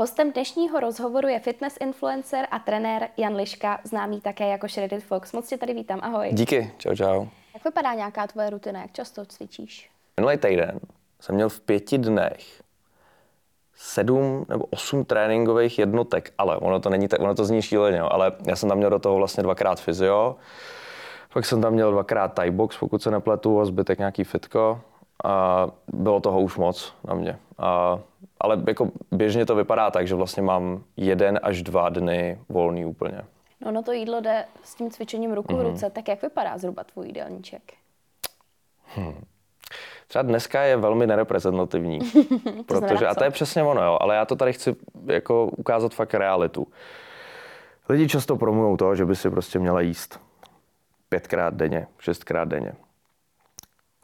Hostem dnešního rozhovoru je fitness influencer a trenér Jan Liška, známý také jako Shredded Fox. Moc tě tady vítám, ahoj. Díky, čau čau. Jak vypadá nějaká tvoje rutina, jak často cvičíš? Minulý týden jsem měl v pěti dnech sedm nebo osm tréninkových jednotek, ale ono to není tak, ono to zní šíleně, ale já jsem tam měl do toho vlastně dvakrát fyzio, pak jsem tam měl dvakrát Thai box, pokud se nepletu, a zbytek nějaký fitko a bylo toho už moc na mě. A, ale jako běžně to vypadá tak, že vlastně mám jeden až dva dny volný úplně. No, no to jídlo jde s tím cvičením ruku mm-hmm. v mhm. ruce, tak jak vypadá zhruba tvůj jídelníček? Hmm. Třeba dneska je velmi nereprezentativní, protože, a to je přesně ono, jo, ale já to tady chci jako ukázat fakt realitu. Lidi často promujou to, že by si prostě měla jíst pětkrát denně, šestkrát denně.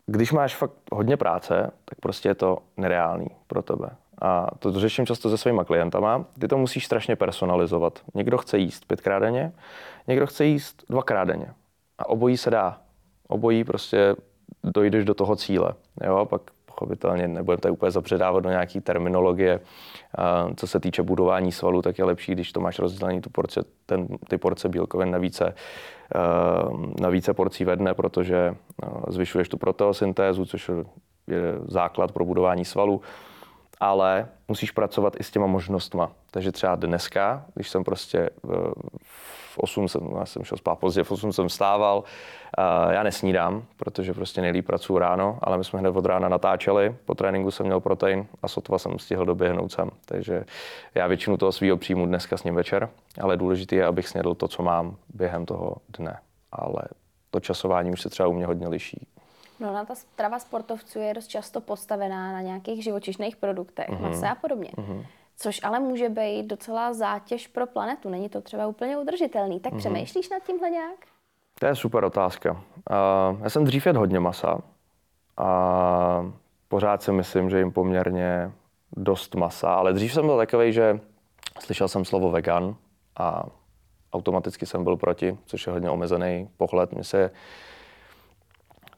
Když máš fakt hodně práce, tak prostě je to nereálný pro tebe. A to řeším často se svýma klientama. Ty to musíš strašně personalizovat. Někdo chce jíst pětkrát denně, někdo chce jíst dvakrát denně. A obojí se dá. Obojí prostě dojdeš do toho cíle. Jo? Pak pochopitelně nebudeme tady úplně zapředávat do nějaký terminologie. Co se týče budování svalů, tak je lepší, když to máš rozdělený tu porce, ten, ty porce bílkovin na více, na více porcí ve dne, protože zvyšuješ tu proteosyntézu, což je základ pro budování svalů ale musíš pracovat i s těma možnostma. Takže třeba dneska, když jsem prostě v 8 jsem, já jsem šel spát pozdě, v 8 jsem stával, já nesnídám, protože prostě nejlíp pracuji ráno, ale my jsme hned od rána natáčeli, po tréninku jsem měl protein a sotva jsem stihl doběhnout sem. Takže já většinu toho svého příjmu dneska sním večer, ale důležité je, abych snědl to, co mám během toho dne. Ale to časování už se třeba u mě hodně liší. No, na ta strava sportovců je dost často postavená na nějakých živočišných produktech, mm-hmm. masa a podobně. Mm-hmm. Což ale může být docela zátěž pro planetu. Není to třeba úplně udržitelný. Tak mm-hmm. přemýšlíš nad tímhle nějak? To je super otázka. Uh, já jsem dřív jet hodně masa a pořád si myslím, že jim poměrně dost masa, ale dřív jsem byl takový, že slyšel jsem slovo vegan a automaticky jsem byl proti, což je hodně omezený pohled. Mně se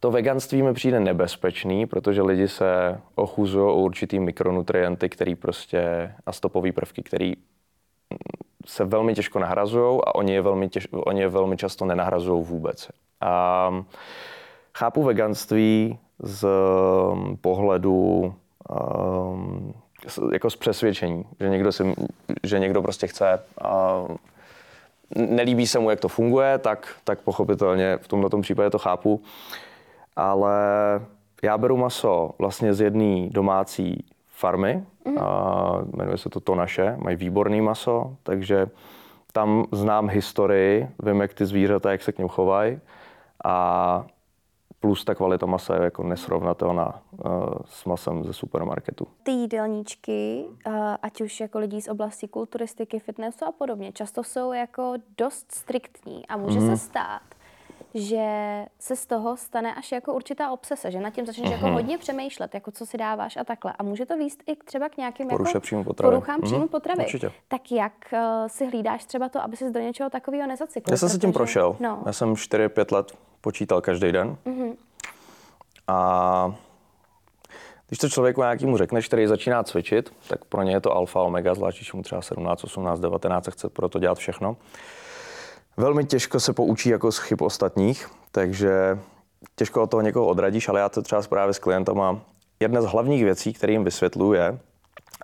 to veganství mi přijde nebezpečný, protože lidi se ochuzují o určitý mikronutrienty, který prostě a stopové prvky, který se velmi těžko nahrazují a oni je velmi, těž, oni je velmi často nenahrazují vůbec. A chápu veganství z um, pohledu um, jako z přesvědčení, že někdo, si, že někdo prostě chce a nelíbí se mu, jak to funguje, tak, tak pochopitelně v tomto případě to chápu ale já beru maso vlastně z jedné domácí farmy, mm. a jmenuje se to To naše, mají výborný maso, takže tam znám historii, vím, jak ty zvířata, jak se k něm chovají a plus ta kvalita masa je jako nesrovnatelná uh, s masem ze supermarketu. Ty jídelníčky, uh, ať už jako lidí z oblasti kulturistiky, fitnessu a podobně, často jsou jako dost striktní a může mm-hmm. se stát, že se z toho stane až jako určitá obsese, že nad tím začneš uh-huh. jako mhm. hodně přemýšlet, jako co si dáváš a takhle. A může to výst i třeba k nějakým Poruše jako příjmu potravy. poruchám uh-huh. příjmu potravy. Určitě. Tak jak uh, si hlídáš třeba to, aby se do něčeho takového nezacyklil? Já jsem se tím prošel. No. Já jsem 4-5 let počítal každý den. Uh-huh. A když to člověku nějakému řekneš, který začíná cvičit, tak pro ně je to alfa, omega, zvlášť když mu třeba 17, 18, 19 chce pro to dělat všechno velmi těžko se poučí jako z chyb ostatních, takže těžko od toho někoho odradíš, ale já to třeba právě s klientama. Jedna z hlavních věcí, které jim vysvětluju, je,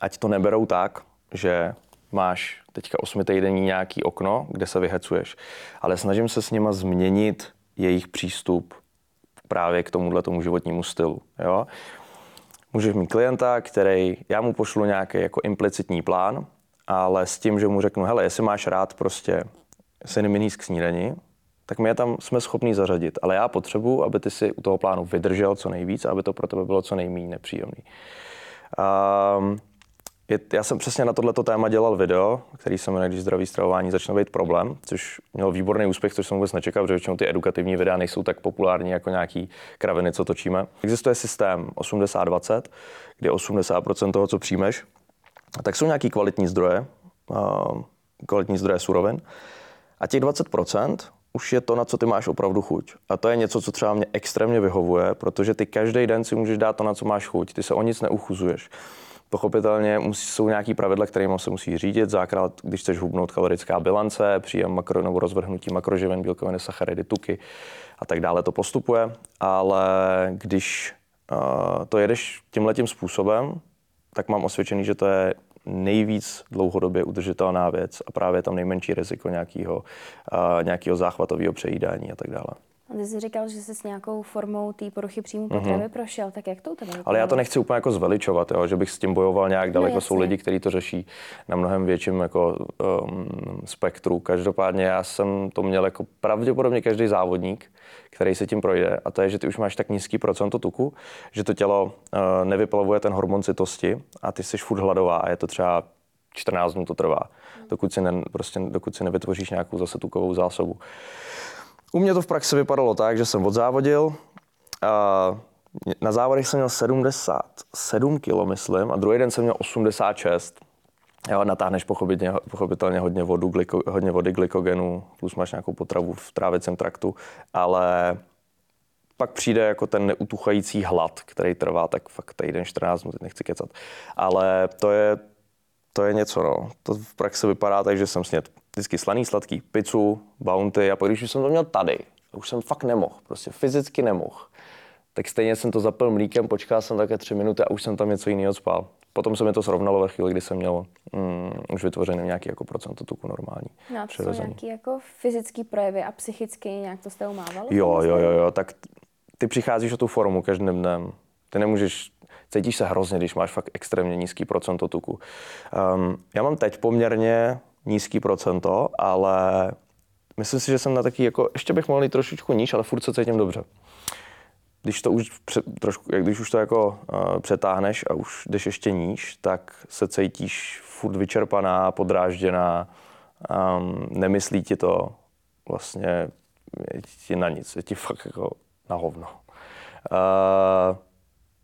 ať to neberou tak, že máš teďka osmitýdenní nějaký okno, kde se vyhecuješ, ale snažím se s nima změnit jejich přístup právě k tomuhle tomu životnímu stylu. Jo? Můžeš mít klienta, který, já mu pošlu nějaký jako implicitní plán, ale s tím, že mu řeknu, hele, jestli máš rád prostě seniminís k snídani, tak my je tam jsme schopni zařadit. Ale já potřebuji, aby ty si u toho plánu vydržel co nejvíc, aby to pro tebe bylo co nejméně nepříjemný. Um, je, já jsem přesně na tohleto téma dělal video, který se jmenuje Když zdravý stravování začne být problém, což měl výborný úspěch, což jsem vůbec nečekal, protože většinou ty edukativní videa nejsou tak populární jako nějaký kraviny, co točíme. Existuje systém 80-20, kdy 80% toho, co přijmeš, tak jsou nějaký kvalitní zdroje, uh, kvalitní zdroje surovin. A těch 20% už je to, na co ty máš opravdu chuť. A to je něco, co třeba mě extrémně vyhovuje, protože ty každý den si můžeš dát to, na co máš chuť. Ty se o nic neuchuzuješ. Pochopitelně musí, jsou nějaký pravidla, kterými se musí řídit. Základ, když chceš hubnout kalorická bilance, příjem makro nebo rozvrhnutí makroživin, bílkoviny, sacharidy, tuky a tak dále to postupuje. Ale když uh, to jedeš tímhletím způsobem, tak mám osvědčený, že to je nejvíc dlouhodobě udržitelná věc a právě tam nejmenší riziko nějakého, nějakého záchvatového přejídání a tak dále. A ty jsi říkal, že jsi s nějakou formou té poruchy příjmu potravy mm-hmm. prošel, tak jak to u tebe Ale já to nechci úplně jako zveličovat, jo, že bych s tím bojoval nějak no, daleko. No, Jsou lidi, kteří to řeší na mnohem větším jako, um, spektru. Každopádně já jsem to měl jako pravděpodobně každý závodník, který se tím projde. A to je, že ty už máš tak nízký procento tuku, že to tělo uh, nevyplavuje ten hormon citosti a ty jsi furt hladová a je to třeba 14 dnů to trvá, mhm. dokud si, ne, prostě, dokud si nevytvoříš nějakou zase tukovou zásobu. U mě to v praxi vypadalo tak, že jsem odzávodil. A na závodech jsem měl 77 kg, myslím, a druhý den jsem měl 86. Jo, natáhneš pochopitelně, pochopitelně hodně, vodu, glyko, hodně vody, glykogenu, plus máš nějakou potravu v trávicím traktu, ale pak přijde jako ten neutuchající hlad, který trvá tak fakt týden, 14 dnů, nechci kecat. Ale to je, to je něco, no. To v praxi vypadá tak, že jsem sněd vždycky slaný, sladký, pizzu, bounty a pak když už jsem to měl tady, už jsem fakt nemohl, prostě fyzicky nemohl, tak stejně jsem to zapil mlíkem, počkal jsem také tři minuty a už jsem tam něco jiného spal. Potom se mi to srovnalo ve chvíli, kdy jsem měl mm, už vytvořený nějaký jako procento tuku normální. No a to jsou nějaký jako fyzický projevy a psychicky nějak to s tebou mávalo? Jo, jo, jo, jo, tak ty přicházíš o tu formu každým dnem. Ty nemůžeš, cítíš se hrozně, když máš fakt extrémně nízký procento tuku. Um, já mám teď poměrně nízký procento, ale myslím si, že jsem na taky jako, ještě bych mohl jít trošičku níž, ale furt se cítím dobře. Když to už, trošku, když už to jako uh, přetáhneš a už jdeš ještě níž, tak se cítíš furt vyčerpaná, podrážděná, um, nemyslí ti to vlastně je ti na nic, je ti fakt jako na hovno. Uh,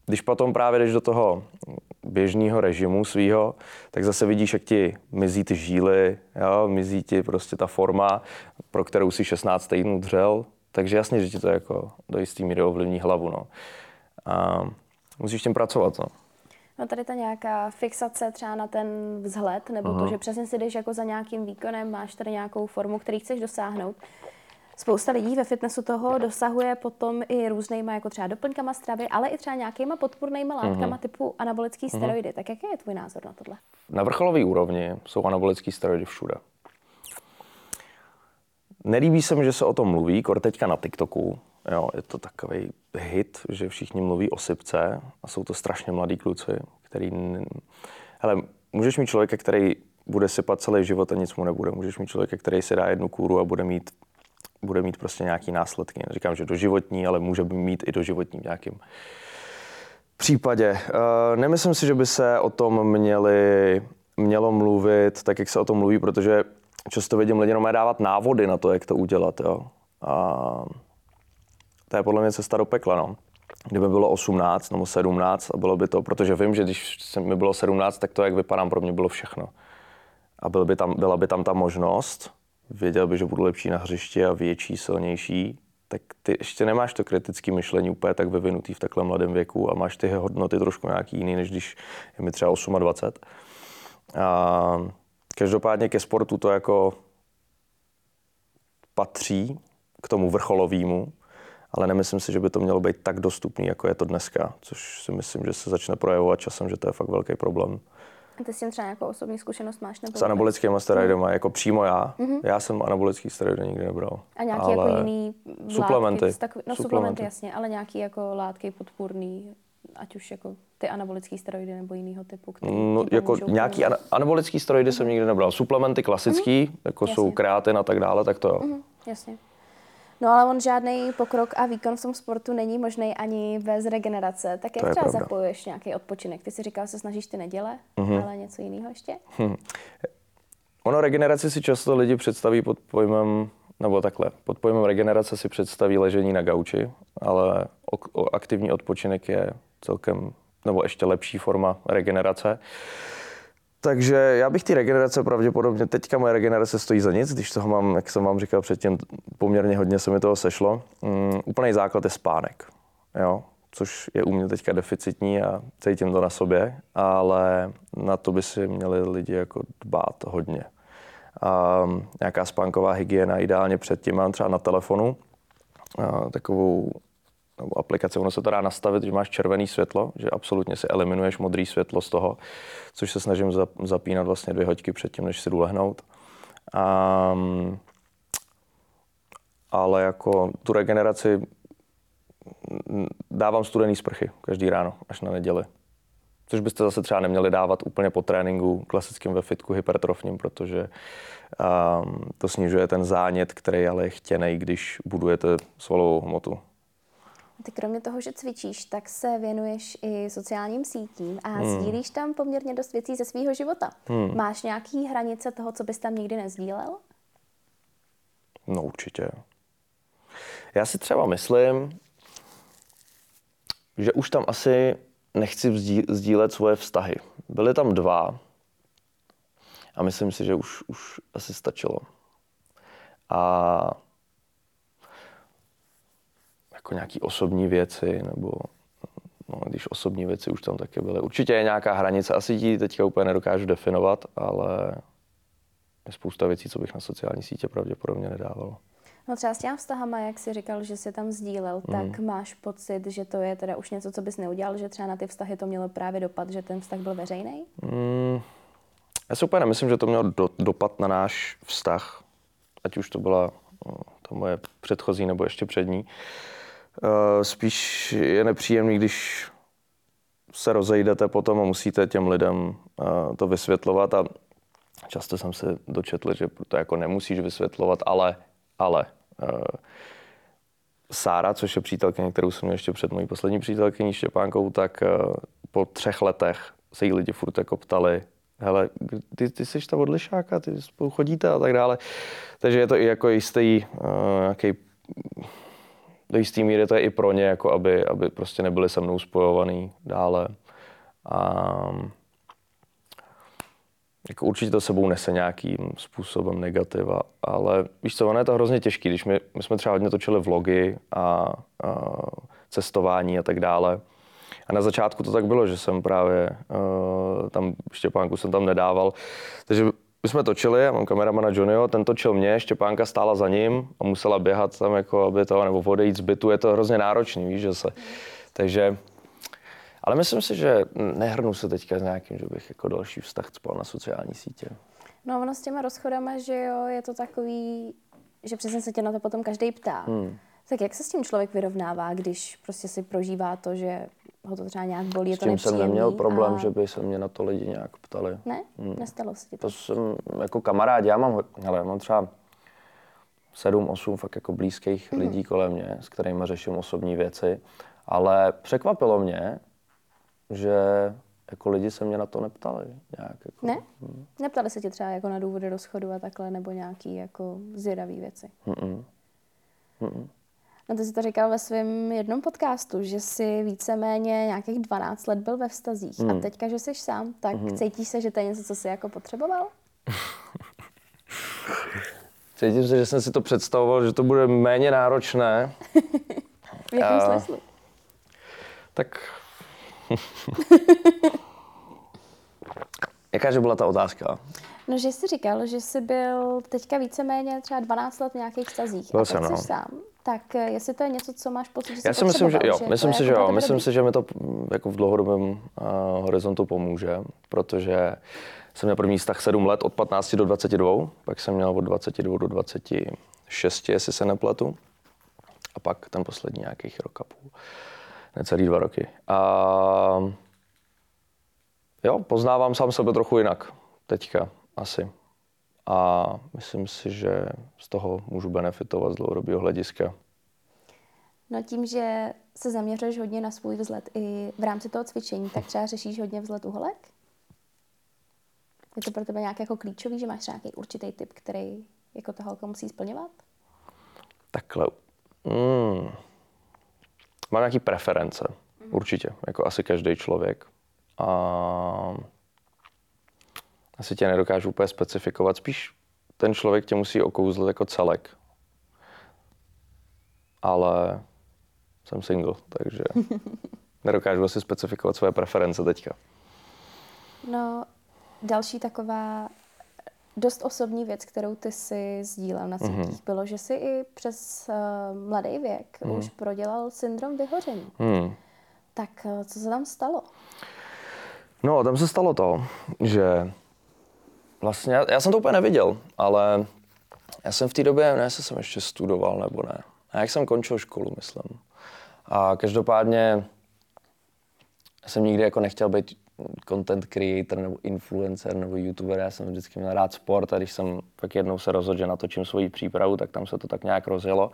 když potom právě jdeš do toho běžného režimu svého, tak zase vidíš, jak ti mizí ty žíly, jo? mizí ti prostě ta forma, pro kterou si 16 týdnů dřel, takže jasně, že ti to jako do jistý míry ovlivní hlavu. No. A musíš tím pracovat. No. No tady ta nějaká fixace třeba na ten vzhled, nebo uh-huh. to, že přesně si jdeš jako za nějakým výkonem, máš tady nějakou formu, který chceš dosáhnout, Spousta lidí ve fitnessu toho dosahuje potom i různýma, jako třeba doplňkama stravy, ale i třeba nějakýma podpůrnýma látkama mm-hmm. typu anabolický mhm. steroidy. Mm-hmm. Tak jaký je tvůj názor na tohle? Na vrcholové úrovni jsou anabolické steroidy všude. Nelíbí se mi, že se o tom mluví, kor teďka na TikToku. Jo, je to takový hit, že všichni mluví o sypce a jsou to strašně mladí kluci, který... Hele, můžeš mít člověka, který bude sypat celý život a nic mu nebude. Můžeš mít člověka, který si dá jednu kůru a bude mít bude mít prostě nějaký následky. Neříkám, že doživotní, ale může mít i doživotní v nějakým případě. Uh, nemyslím si, že by se o tom měli, mělo mluvit tak, jak se o tom mluví, protože často vidím lidi jenom dávat návody na to, jak to udělat. Jo. A to je podle mě cesta do pekla. No. Kdyby bylo 18 nebo 17 a bylo by to, protože vím, že když mi bylo 17, tak to, jak vypadám, pro mě bylo všechno. A byl by tam, byla by tam ta možnost, věděl by, že budu lepší na hřišti a větší, silnější, tak ty ještě nemáš to kritické myšlení úplně tak vyvinutý v takhle mladém věku a máš ty hodnoty trošku nějaký jiný, než když je mi třeba 28. A každopádně ke sportu to jako patří k tomu vrcholovému, ale nemyslím si, že by to mělo být tak dostupný, jako je to dneska, což si myslím, že se začne projevovat časem, že to je fakt velký problém. A ty s tím třeba nějakou osobní zkušenost máš? Nebo s anabolickými steroidama, jako přímo já. Mm-hmm. Já jsem anabolický steroidy nikdy nebral. A nějaký jako ale jako jiný suplementy. Látky, tak, no suplementy. suplementy jasně, ale nějaký jako látky podpůrný, ať už jako ty anabolické steroidy nebo jiného typu, které no, jako nějaký an- anabolický steroidy mm-hmm. jsem nikdy nebral. Suplementy klasický, mm-hmm. jako jasně. jsou kreatin a tak dále, tak to jo. Mm-hmm. Jasně. No ale on žádný pokrok a výkon v tom sportu není možný ani bez regenerace. Tak jak třeba pravda. zapojuješ nějaký odpočinek? Ty si říkal, že se snažíš ty neděle, mm-hmm. ale něco jiného ještě? Hm. Ono regeneraci si často lidi představí pod pojmem, nebo takhle, pod pojmem regenerace si představí ležení na gauči, ale o, o aktivní odpočinek je celkem, nebo ještě lepší forma regenerace. Takže já bych ty regenerace pravděpodobně, teďka moje regenerace stojí za nic, když toho mám, jak jsem vám říkal předtím, poměrně hodně se mi toho sešlo. Um, úplný základ je spánek. Jo? což je u mě teďka deficitní a cítím to na sobě, ale na to by si měli lidi jako dbát hodně. A nějaká spánková hygiena ideálně předtím mám třeba na telefonu a takovou nebo aplikace, ono se to dá nastavit, že máš červený světlo, že absolutně si eliminuješ modrý světlo z toho, což se snažím zapínat vlastně dvě hoďky předtím, než si jdu lehnout. A, ale jako tu regeneraci dávám studený sprchy každý ráno, až na neděli. Což byste zase třeba neměli dávat úplně po tréninku klasickým ve fitku hypertrofním, protože um, to snižuje ten zánět, který ale je chtěný, když budujete svalovou hmotu. Ty kromě toho, že cvičíš, tak se věnuješ i sociálním sítím a hmm. sdílíš tam poměrně dost věcí ze svého života. Hmm. Máš nějaký hranice toho, co bys tam nikdy nezdílel? No určitě. Já si třeba myslím, že už tam asi nechci sdílet svoje vztahy. Byly tam dva a myslím si, že už, už asi stačilo. A jako nějaký osobní věci, nebo no, když osobní věci už tam taky byly. Určitě je nějaká hranice, asi ji teďka úplně nedokážu definovat, ale je spousta věcí, co bych na sociální sítě pravděpodobně nedával. No třeba s těmi vztahama, jak jsi říkal, že jsi tam sdílel, mm. tak máš pocit, že to je teda už něco, co bys neudělal, že třeba na ty vztahy to mělo právě dopad, že ten vztah byl veřejný? Mm. Já si úplně nemyslím, že to mělo do, dopad na náš vztah, ať už to byla no, to moje předchozí nebo ještě přední. Uh, spíš je nepříjemný, když se rozejdete potom a musíte těm lidem uh, to vysvětlovat a často jsem se dočetl, že to jako nemusíš vysvětlovat, ale, ale uh, Sára, což je přítelkyně, kterou jsem měl ještě před mojí poslední přítelkyní Štěpánkou, tak po třech letech se jí lidi furt jako ptali, hele, ty, ty jsi ta odlišáka, ty spolu chodíte a tak dále. Takže je to i jako jistý uh, nějaký do jistý míry to je i pro ně, jako aby, aby prostě nebyli se mnou spojovaný dále. A jako určitě to sebou nese nějakým způsobem negativa, ale víš co, ono je to hrozně těžký, když my, my jsme třeba hodně točili vlogy a, a cestování a tak dále. A na začátku to tak bylo, že jsem právě uh, tam Štěpánku jsem tam nedával. Takže my jsme točili, já mám kameramana Johnnyho, ten točil mě, Štěpánka stála za ním a musela běhat tam jako, aby to, nebo odejít z bytu, je to hrozně náročný, víš, že se. Takže, ale myslím si, že nehrnu se teďka s nějakým, že bych jako další vztah spal na sociální sítě. No ono s těma rozchodama, že jo, je to takový, že přesně se tě na to potom každý ptá. Hmm. Tak jak se s tím člověk vyrovnává, když prostě si prožívá to, že ho to třeba nějak bolí, je to tím jsem neměl problém, a... že by se mě na to lidi nějak ptali. Ne? Hmm. Nestalo se ti to? To jsem jako kamarád, já mám, hele, mám třeba sedm, osm fakt jako blízkých hmm. lidí kolem mě, s kterými řeším osobní věci, ale překvapilo mě, že jako lidi se mě na to neptali. Nějak, jako, ne? Hmm. Neptali se tě třeba jako na důvody rozchodu a takhle, nebo nějaký jako zvědavý věci? Hmm. Hmm. No ty jsi to říkal ve svém jednom podcastu, že jsi víceméně nějakých 12 let byl ve vztazích hmm. a teďka, že jsi sám, tak hmm. cítíš se, že to je něco, co jsi jako potřeboval? Cítím se, že jsem si to představoval, že to bude méně náročné. v jakém smyslu? Tak... Jakáže byla ta otázka? No, že jsi říkal, že jsi byl teďka víceméně třeba 12 let v nějakých vztazích. Byl a jsem, no. sám. Tak eh, jestli to je něco, co máš pocit, že Já si myslím, že jo. Že myslím si, že jo. Myslím si, že mi to mm, jako v dlouhodobém uh, horizontu pomůže, protože jsem měl první vztah 7 let, od 15 do 22, pak jsem měl od 22 do 26, jestli se nepletu. A pak ten poslední nějakých rok a půl. Necelý dva roky. A jo, poznávám sám sebe trochu jinak teďka asi. A myslím si, že z toho můžu benefitovat z dlouhodobého hlediska. No tím, že se zaměřuješ hodně na svůj vzhled i v rámci toho cvičení, tak třeba řešíš hodně vzhled uholek? Je to pro tebe nějak jako klíčový, že máš nějaký určitý typ, který jako ta holka musí splňovat? Takhle. Mm. Mám nějaký preference, mm. určitě, jako asi každý člověk. A asi tě nedokážu úplně specifikovat. Spíš ten člověk tě musí okouzlit jako celek. Ale jsem single, takže nedokážu asi specifikovat své preference teďka. No, další taková dost osobní věc, kterou ty si sdílel na sítích, mm-hmm. bylo, že si i přes uh, mladý věk mm. už prodělal syndrom vyhoření. Mm. Tak uh, co se tam stalo? No, tam se stalo to, že vlastně, já, jsem to úplně neviděl, ale já jsem v té době, ne, jsem ještě studoval nebo ne. A jak jsem končil školu, myslím. A každopádně jsem nikdy jako nechtěl být content creator nebo influencer nebo youtuber. Já jsem vždycky měl rád sport a když jsem pak jednou se rozhodl, že natočím svoji přípravu, tak tam se to tak nějak rozjelo.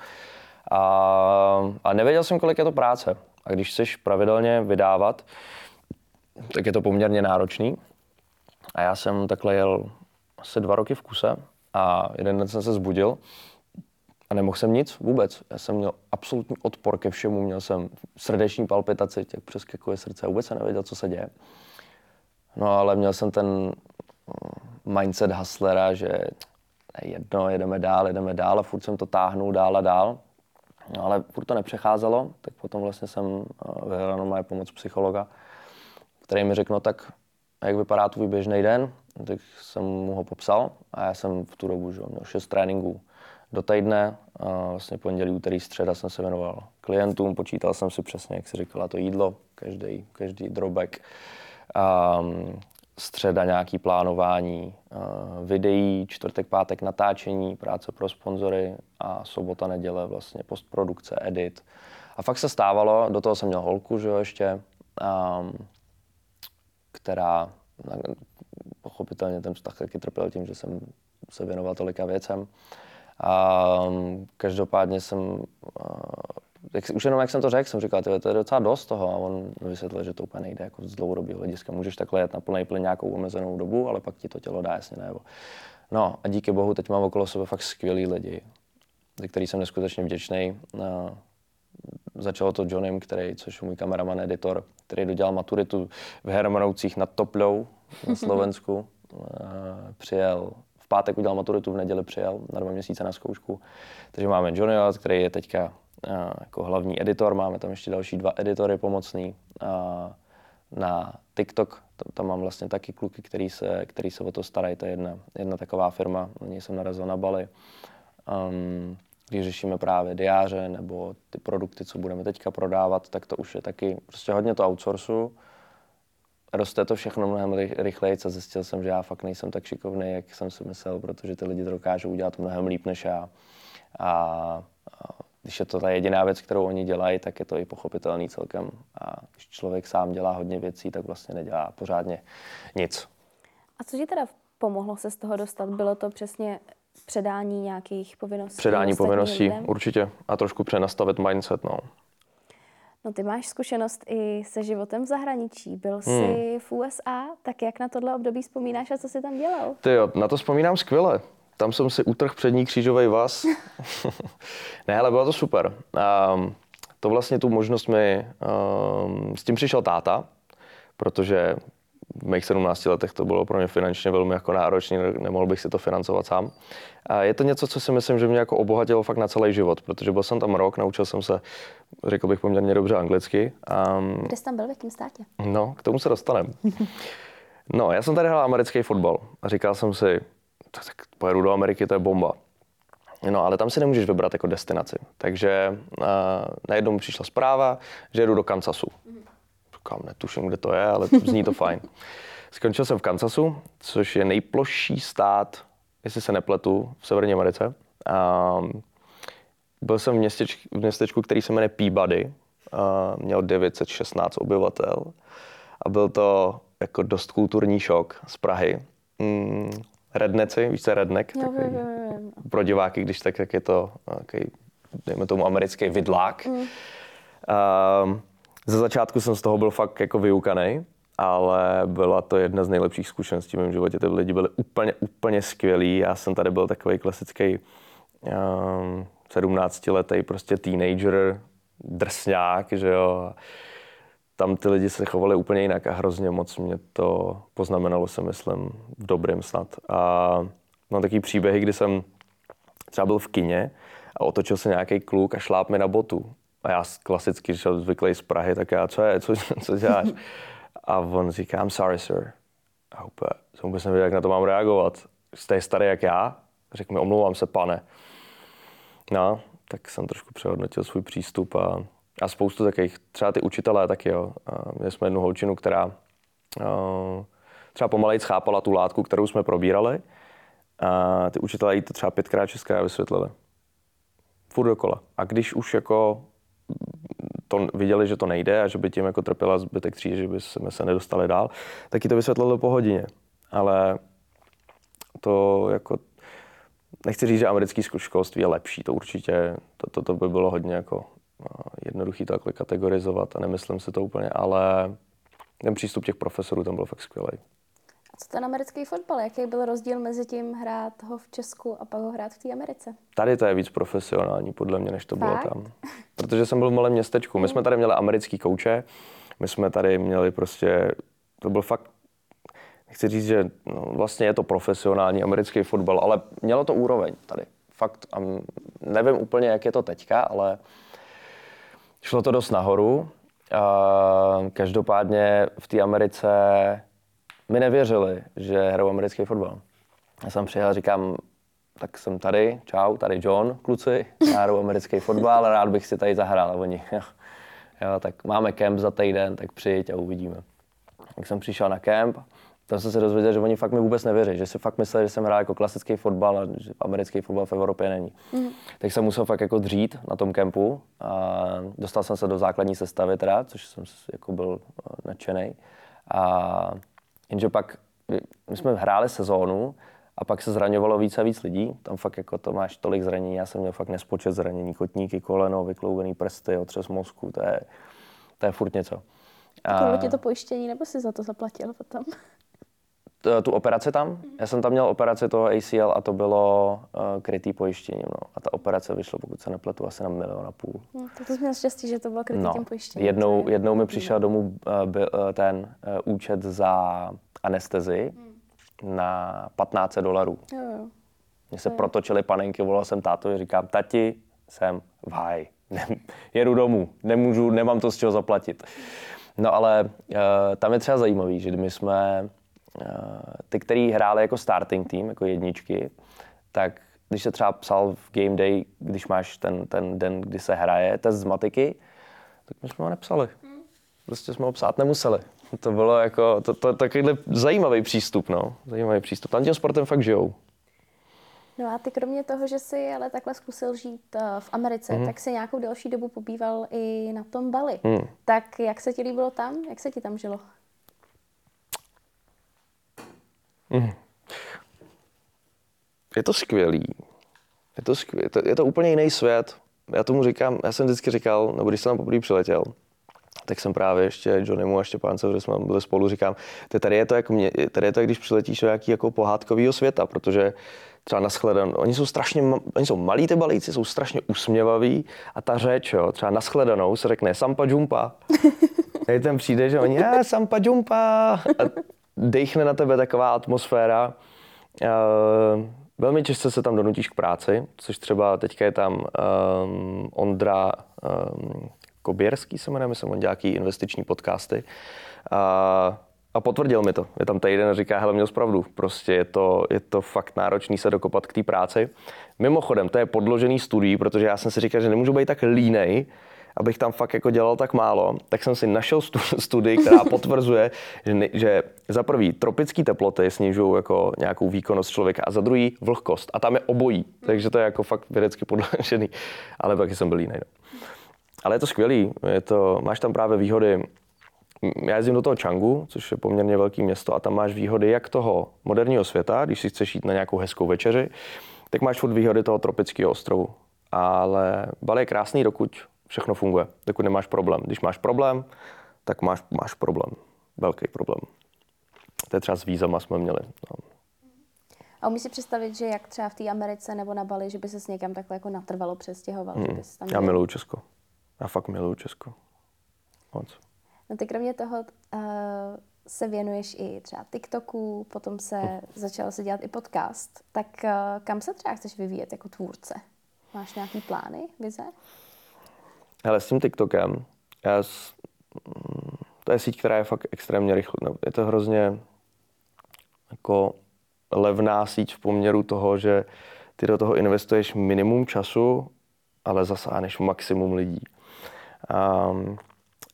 A, a nevěděl jsem, kolik je to práce. A když chceš pravidelně vydávat, tak je to poměrně náročný. A já jsem takhle jel asi dva roky v kuse a jeden den jsem se zbudil a nemohl jsem nic vůbec. Já jsem měl absolutní odpor ke všemu, měl jsem srdeční palpitaci, jak přeskakuje srdce vůbec jsem nevěděl, co se děje. No ale měl jsem ten mm, mindset hustlera, že jedno, jedeme dál, jedeme dál a furt jsem to táhnul dál a dál. No ale furt to nepřecházelo, tak potom vlastně jsem eh, vyhledal moje pomoc psychologa, který mi řekl, no tak jak vypadá tvůj běžný den, tak jsem mu ho popsal a já jsem v tu dobu že, měl šest tréninků do týdne, a vlastně pondělí, úterý, středa jsem se věnoval klientům, počítal jsem si přesně, jak si říkala, to jídlo, každý, každý drobek. Um, středa nějaký plánování videí, čtvrtek, pátek natáčení, práce pro sponzory a sobota, neděle vlastně postprodukce, edit. A fakt se stávalo, do toho jsem měl holku, že jo, ještě, um, která pochopitelně ten vztah taky trpěl tím, že jsem se věnoval tolika věcem. A um, každopádně jsem, jak, už jenom jak jsem to řekl, jsem říkal, to je docela dost toho a on vysvětlil, že to úplně nejde jako z dlouhodobého hlediska. Můžeš takhle jet na plný plyn nějakou omezenou dobu, ale pak ti to tělo dá jasně nebo. No a díky bohu teď mám okolo sebe fakt skvělý lidi, za který jsem neskutečně vděčný. Začalo to Johnem, který, což je můj kameraman, editor, který dodělal maturitu v Hermanovcích nad Toplou na Slovensku. Uh, přijel v pátek udělal maturitu, v neděli přijel na dva měsíce na zkoušku. Takže máme Johnny, který je teďka uh, jako hlavní editor, máme tam ještě další dva editory pomocný. Uh, na TikTok, tam, tam mám vlastně taky kluky, který se, který se o to starají, to je jedna, jedna taková firma, na něj jsem narazil na Bali. Um, když řešíme právě diáře nebo ty produkty, co budeme teďka prodávat, tak to už je taky prostě hodně to outsourcu roste to všechno mnohem rychleji a zjistil jsem, že já fakt nejsem tak šikovný, jak jsem si myslel, protože ty lidi to dokážou udělat mnohem líp než já. A, a když je to ta jediná věc, kterou oni dělají, tak je to i pochopitelný celkem. A když člověk sám dělá hodně věcí, tak vlastně nedělá pořádně nic. A co ti teda pomohlo se z toho dostat? Bylo to přesně předání nějakých povinností? Předání povinností, lidem? určitě. A trošku přenastavit mindset, no. No ty máš zkušenost i se životem v zahraničí. Byl jsi hmm. v USA, tak jak na tohle období vzpomínáš a co jsi tam dělal? Ty jo, na to vzpomínám skvěle. Tam jsem si utrhl přední křížový vás. ne, ale bylo to super. Um, to vlastně tu možnost mi, um, s tím přišel táta, protože v mých 17 letech to bylo pro mě finančně velmi jako náročné, nemohl bych si to financovat sám. A je to něco, co si myslím, že mě jako obohatilo fakt na celý život, protože byl jsem tam rok, naučil jsem se, řekl bych, poměrně dobře anglicky. Um, Kde jsi tam byl, v jakém státě? No, k tomu se dostaneme. no, já jsem tady hrál americký fotbal a říkal jsem si, tak pojedu do Ameriky, to je bomba. No, ale tam si nemůžeš vybrat jako destinaci. Takže uh, najednou mi přišla zpráva, že jedu do Kansasu. Kam netuším, kde to je, ale zní to fajn. Skončil jsem v Kansasu, což je nejplošší stát, jestli se nepletu, v Severní Americe. Um, byl jsem v, městečku, v městečku, který se jmenuje Peabody. Uh, měl 916 obyvatel. A byl to jako dost kulturní šok z Prahy. Mm, redneci, víš, co je redneck? Jo, takový, jo, jo, jo. Pro diváky, když tak, jak je to takový, dejme tomu, americký vidlák. Mm. Um, ze začátku jsem z toho byl fakt jako vyukaný, ale byla to jedna z nejlepších zkušeností v mém životě. Ty lidi byli úplně, úplně skvělí. Já jsem tady byl takový klasický um, 17-letý prostě teenager, drsňák, že jo. Tam ty lidi se chovali úplně jinak a hrozně moc mě to poznamenalo, si myslím, v dobrým snad. A mám takový příběhy, kdy jsem třeba byl v kině a otočil se nějaký kluk a šláp mi na botu A já klasicky šel zvyklý z Prahy, tak já, co je, co, co děláš? A on říká, I'm sorry, sir. A úplně, jsem vůbec nevěděl, jak na to mám reagovat. Jste starý jak já? Řekl mi, omlouvám se, pane. No, tak jsem trošku přehodnotil svůj přístup a, a spoustu takových, třeba ty učitelé taky, jo. A měli jsme jednu holčinu, která uh, třeba pomalej chápala tu látku, kterou jsme probírali. A ty učitelé jí to třeba pětkrát, šestkrát vysvětlili. Furt dokola. A když už jako to viděli, že to nejde a že by tím jako trpěla zbytek třídy, že by jsme se nedostali dál, tak jí to vysvětlilo po hodině. Ale to jako, nechci říct, že americký školství je lepší, to určitě, to, to, to by bylo hodně jako jednoduchý to takhle kategorizovat a nemyslím si to úplně, ale ten přístup těch profesorů tam byl fakt skvělý. Co ten americký fotbal? Jaký byl rozdíl mezi tím hrát ho v Česku a pak ho hrát v té Americe? Tady to je víc profesionální podle mě, než to Fakt? bylo tam. Protože jsem byl v malém městečku. My jsme tady měli americký kouče, my jsme tady měli prostě, to byl fakt chci říct, že no, vlastně je to profesionální americký fotbal, ale mělo to úroveň tady. Fakt, a nevím úplně, jak je to teďka, ale šlo to dost nahoru. A každopádně v té Americe mi nevěřili, že hraju americký fotbal. Já jsem přijel a říkám, tak jsem tady, čau, tady John, kluci, já hraju americký fotbal, rád bych si tady zahrál. A oni, jo, jo, tak máme kemp za týden, tak přijď a uvidíme. Tak jsem přišel na kemp, tam jsem se dozvěděl, že oni fakt mi vůbec nevěří, že si fakt mysleli, že jsem hrál jako klasický fotbal a že americký fotbal v Evropě není. Mm. Tak jsem musel fakt jako dřít na tom kempu a dostal jsem se do základní sestavy teda, což jsem jako byl eh, nadšený. A jenže pak my jsme hráli sezónu a pak se zraňovalo více a víc lidí. Tam fakt jako to máš tolik zranění. Já jsem měl fakt nespočet zranění. Kotníky, koleno, vykloubený prsty, otřes mozku. To je, to je furt něco. A... ti to pojištění, nebo si za to zaplatil potom? Tu operaci tam. Já jsem tam měl operaci toho ACL a to bylo uh, krytý pojištěním. No. A ta operace vyšla, pokud se nepletu, asi na milion a půl. No, to, to měl štěstí, že to bylo krytý no. tím pojištěním. Jednou, jednou mi přišel domů uh, by, uh, ten uh, účet za anestezi hmm. na 15 dolarů. Mně se protočily panenky, volal jsem tátovi, říkám, tati, jsem v háji. Jedu domů, nemůžu, nemám to z čeho zaplatit. No ale uh, tam je třeba zajímavý, že my jsme Eh, ty, který hráli jako starting team, jako jedničky, tak když se třeba psal v game day, když máš ten, ten den, kdy se hraje, test z matiky, tak my jsme ho nepsali. Prostě jsme ho psát nemuseli. To bylo jako, to, to, takovýhle zajímavý přístup, no. Zajímavý přístup. Tam tím sportem fakt žijou. No a ty kromě toho, že jsi ale takhle zkusil žít eh, v Americe, mm. tak si nějakou delší dobu pobýval i na tom Bali. Mm. Tak jak se ti líbilo tam? Jak se ti tam žilo? Je to skvělý. Je to, skvělý. je to úplně jiný svět. Já tomu říkám, já jsem vždycky říkal, nebo když jsem tam poprvé přiletěl, tak jsem právě ještě Johnnymu a Štěpánce, kde jsme byli spolu, říkám, tady je to, jako mě, tady je to, když přiletíš do nějaký jako pohádkového světa, protože třeba na shledanou, oni jsou strašně, oni jsou malí ty balíci, jsou strašně usměvaví a ta řeč, jo, třeba na shledanou se řekne sampa jumpa. Tady ten přijde, že oni, sampa jumpa. A dechne na tebe taková atmosféra. Uh, velmi často se tam donutíš k práci, což třeba teďka je tam um, Ondra um, Koběrský, se jmenuje, myslím, on dělá investiční podcasty. Uh, a potvrdil mi to. Je tam týden a říká, hele, měl zpravdu. Prostě je to, je to fakt náročný se dokopat k té práci. Mimochodem, to je podložený studií, protože já jsem si říkal, že nemůžu být tak línej, abych tam fakt jako dělal tak málo, tak jsem si našel studii, která potvrzuje, že, ne, že za prvý tropické teploty snižují jako nějakou výkonnost člověka a za druhý vlhkost. A tam je obojí, takže to je jako fakt vědecky podložený. Ale pak jsem byl jiný. No. Ale je to skvělý, je to, máš tam právě výhody já jezdím do toho Changu, což je poměrně velké město, a tam máš výhody jak toho moderního světa, když si chceš jít na nějakou hezkou večeři, tak máš furt výhody toho tropického ostrovu. Ale Bali je krásný, dokud všechno funguje, dokud nemáš problém. Když máš problém, tak máš, máš problém. Velký problém. To je třeba s vízama jsme měli. No. A umíš si představit, že jak třeba v té Americe nebo na Bali, že by se někam takhle jako natrvalo přestěhoval? Hmm. Že bys tam Já miluju Česko. Já fakt miluju Česko. Moc. No ty kromě toho uh, se věnuješ i třeba TikToku, potom se hmm. začal se dělat i podcast. Tak uh, kam se třeba chceš vyvíjet jako tvůrce? Máš nějaký plány, vize? Hele, s tím TikTokem, já s, to je síť, která je fakt extrémně rychlá. Je to hrozně jako levná síť v poměru toho, že ty do toho investuješ minimum času, ale zasáhneš maximum lidí. Um,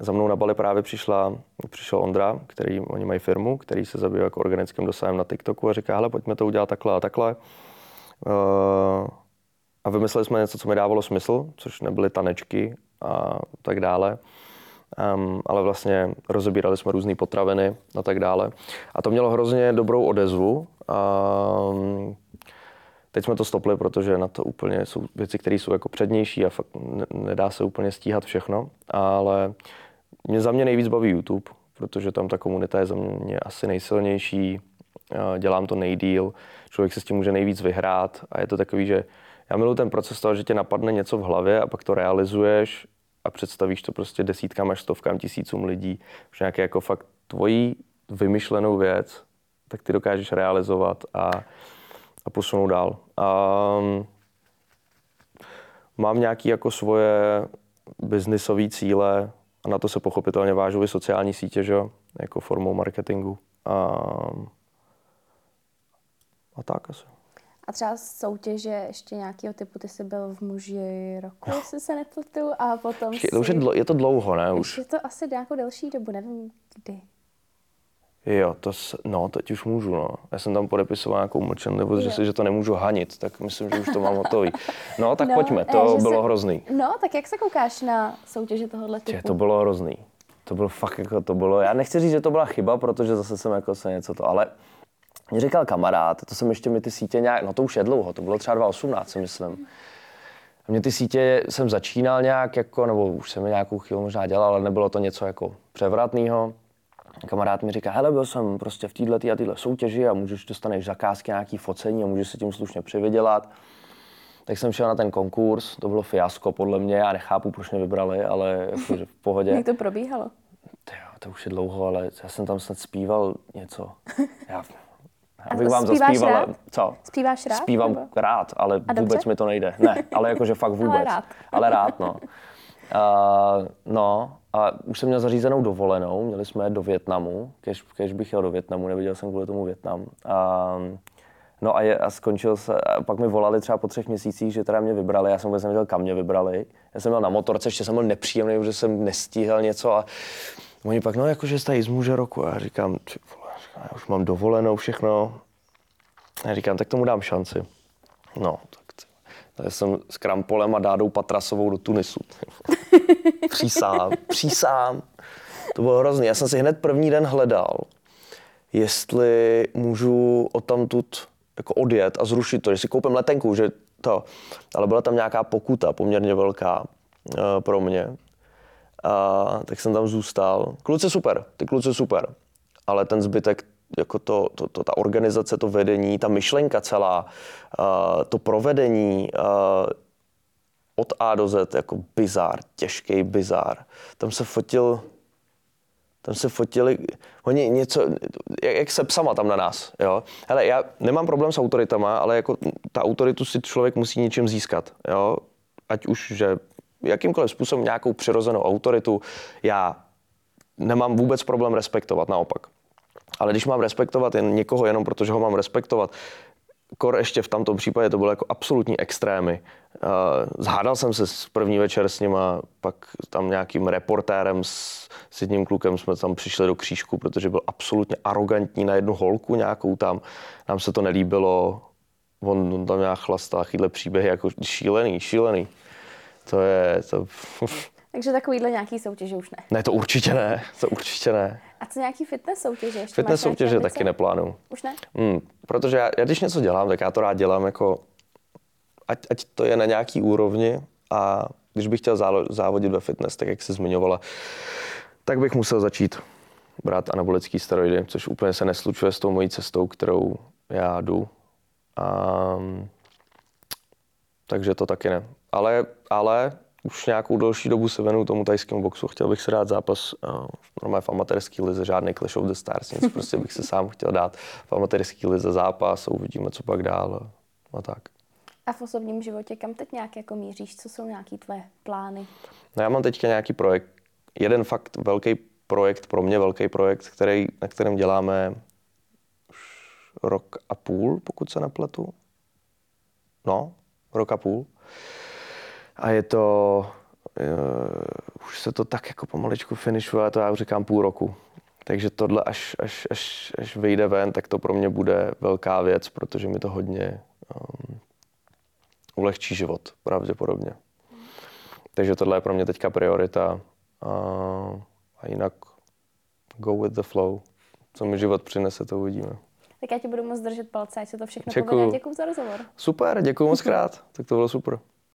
za mnou na Bali právě přišla, přišel Ondra, který, oni mají firmu, který se zabývá jako organickým dosahem na TikToku a říká, hele, pojďme to udělat takhle a takhle. A vymysleli jsme něco, co mi dávalo smysl, což nebyly tanečky a tak dále. Um, ale vlastně rozebírali jsme různé potraviny a tak dále. A to mělo hrozně dobrou odezvu. Um, teď jsme to stopli, protože na to úplně jsou věci, které jsou jako přednější a fakt nedá se úplně stíhat všechno. Ale mě za mě nejvíc baví YouTube, protože tam ta komunita je za mě asi nejsilnější, dělám to nejdíl, člověk se s tím může nejvíc vyhrát a je to takový, že já miluji ten proces toho, že tě napadne něco v hlavě a pak to realizuješ a představíš to prostě desítkám až stovkám tisícům lidí, že nějaké jako fakt tvojí vymyšlenou věc, tak ty dokážeš realizovat a, a posunout dál. A, mám nějaké jako svoje biznisové cíle a na to se pochopitelně vážou i sociální sítě, že? jako formou marketingu. A, a tak asi. A třeba soutěže ještě nějakého typu, ty jsi byl v muži roku, jestli se nepletu, a potom Počkej, si... už je, dlo, je to dlouho, ne? Už. je to asi nějakou delší dobu, nevím kdy. Jo, to, s, no, teď už můžu, no. Já jsem tam podepisoval nějakou mlčenlivost, že, že to nemůžu hanit, tak myslím, že už to mám hotový. No, tak no, pojďme, to je, bylo se, hrozný. No, tak jak se koukáš na soutěže tohohle typu? Že to bylo hrozný. To bylo fakt jako to bylo, já nechci říct, že to byla chyba, protože zase jsem jako se něco to, ale mě říkal kamarád, to jsem ještě mi ty sítě nějak, no to už je dlouho, to bylo třeba 2018, si myslím. A mě ty sítě jsem začínal nějak jako, nebo už jsem je nějakou chvíli možná dělal, ale nebylo to něco jako převratného. Kamarád mi říká, hele, byl jsem prostě v této a této soutěži a můžeš, dostaneš zakázky, nějaký focení a můžeš se tím slušně přivydělat. Tak jsem šel na ten konkurs, to bylo fiasko podle mě, já nechápu, proč mě vybrali, ale jakože v pohodě. Jak to probíhalo? To, to už je dlouho, ale já jsem tam snad zpíval něco. Já Abych vám zaspíval. Rád? Co? Zpíváš rád? Zpívám nebo? rád, ale A vůbec dobře? mi to nejde. Ne, ale jakože fakt vůbec. ale rád. ale rád, no. Uh, no, a už jsem měl zařízenou dovolenou, měli jsme do Větnamu, kež, kež bych jel do Větnamu, neviděl jsem kvůli tomu Větnam. Uh, no a, je, a skončil se, a pak mi volali třeba po třech měsících, že teda mě vybrali, já jsem vůbec nevěděl, kam mě vybrali. Já jsem byl na motorce, ještě jsem byl nepříjemný, protože jsem nestíhal něco a oni pak, no jakože jste z muže roku. A já říkám, já už mám dovolenou všechno. A já říkám, tak tomu dám šanci. No, tak tak jsem s Krampolem a Dádou Patrasovou do Tunisu. přísám, přísám. To bylo hrozný. Já jsem si hned první den hledal, jestli můžu odtamtud jako odjet a zrušit to, že si koupím letenku, že to. Ale byla tam nějaká pokuta poměrně velká uh, pro mě. A tak jsem tam zůstal. Kluci super, ty kluci super. Ale ten zbytek jako to, to, to, ta organizace, to vedení, ta myšlenka celá, uh, to provedení uh, od A do Z, jako bizár, těžký bizár. Tam se fotil, tam se fotili, oni něco, jak, jak se psama tam na nás, jo. Hele, já nemám problém s autoritama, ale jako ta autoritu si člověk musí něčím získat, jo. Ať už, že jakýmkoliv způsobem nějakou přirozenou autoritu já nemám vůbec problém respektovat, naopak. Ale když mám respektovat jen někoho jenom protože ho mám respektovat, kor ještě v tomto případě to bylo jako absolutní extrémy. Uh, zhádal jsem se s první večer s ním a pak tam nějakým reportérem s, s jedním klukem jsme tam přišli do křížku, protože byl absolutně arrogantní na jednu holku nějakou tam. Nám se to nelíbilo. On, on tam nějak chlastá chytle příběhy jako šílený, šílený. To je... To... Takže takovýhle nějaký soutěže už ne? Ne, to určitě ne, to určitě ne. A co nějaký fitness soutěže? Ještě fitness soutěže taky neplánu. Už ne? Hmm, protože já, já, když něco dělám, tak já to rád dělám jako, ať, ať to je na nějaký úrovni a když bych chtěl závodit ve fitness, tak jak jsi zmiňovala, tak bych musel začít brát anabolický steroidy, což úplně se neslučuje s tou mojí cestou, kterou já jdu. A, takže to taky ne. Ale, ale už nějakou delší dobu se věnuju tomu tajskému boxu. Chtěl bych si dát zápas uh, normálně v amatérské lize, žádný Clash of the Stars, nic prostě bych se sám chtěl dát v amatérské lize zápas a uvidíme, co pak dál a, tak. A v osobním životě kam teď nějak jako míříš? Co jsou nějaký tvé plány? No já mám teďka nějaký projekt, jeden fakt velký projekt, pro mě velký projekt, který, na kterém děláme už rok a půl, pokud se nepletu. No, rok a půl. A je to, uh, už se to tak jako pomaličku finišuje, to já už říkám půl roku. Takže tohle, až, až, až, až vyjde ven, tak to pro mě bude velká věc, protože mi to hodně um, ulehčí život, pravděpodobně. Takže tohle je pro mě teďka priorita. A, a jinak go with the flow. Co mi život přinese, to uvidíme. Tak já ti budu moc držet palce, ať se to všechno Děkuju. povede. Děkuji za rozhovor. Super, děkuji moc krát. tak to bylo super.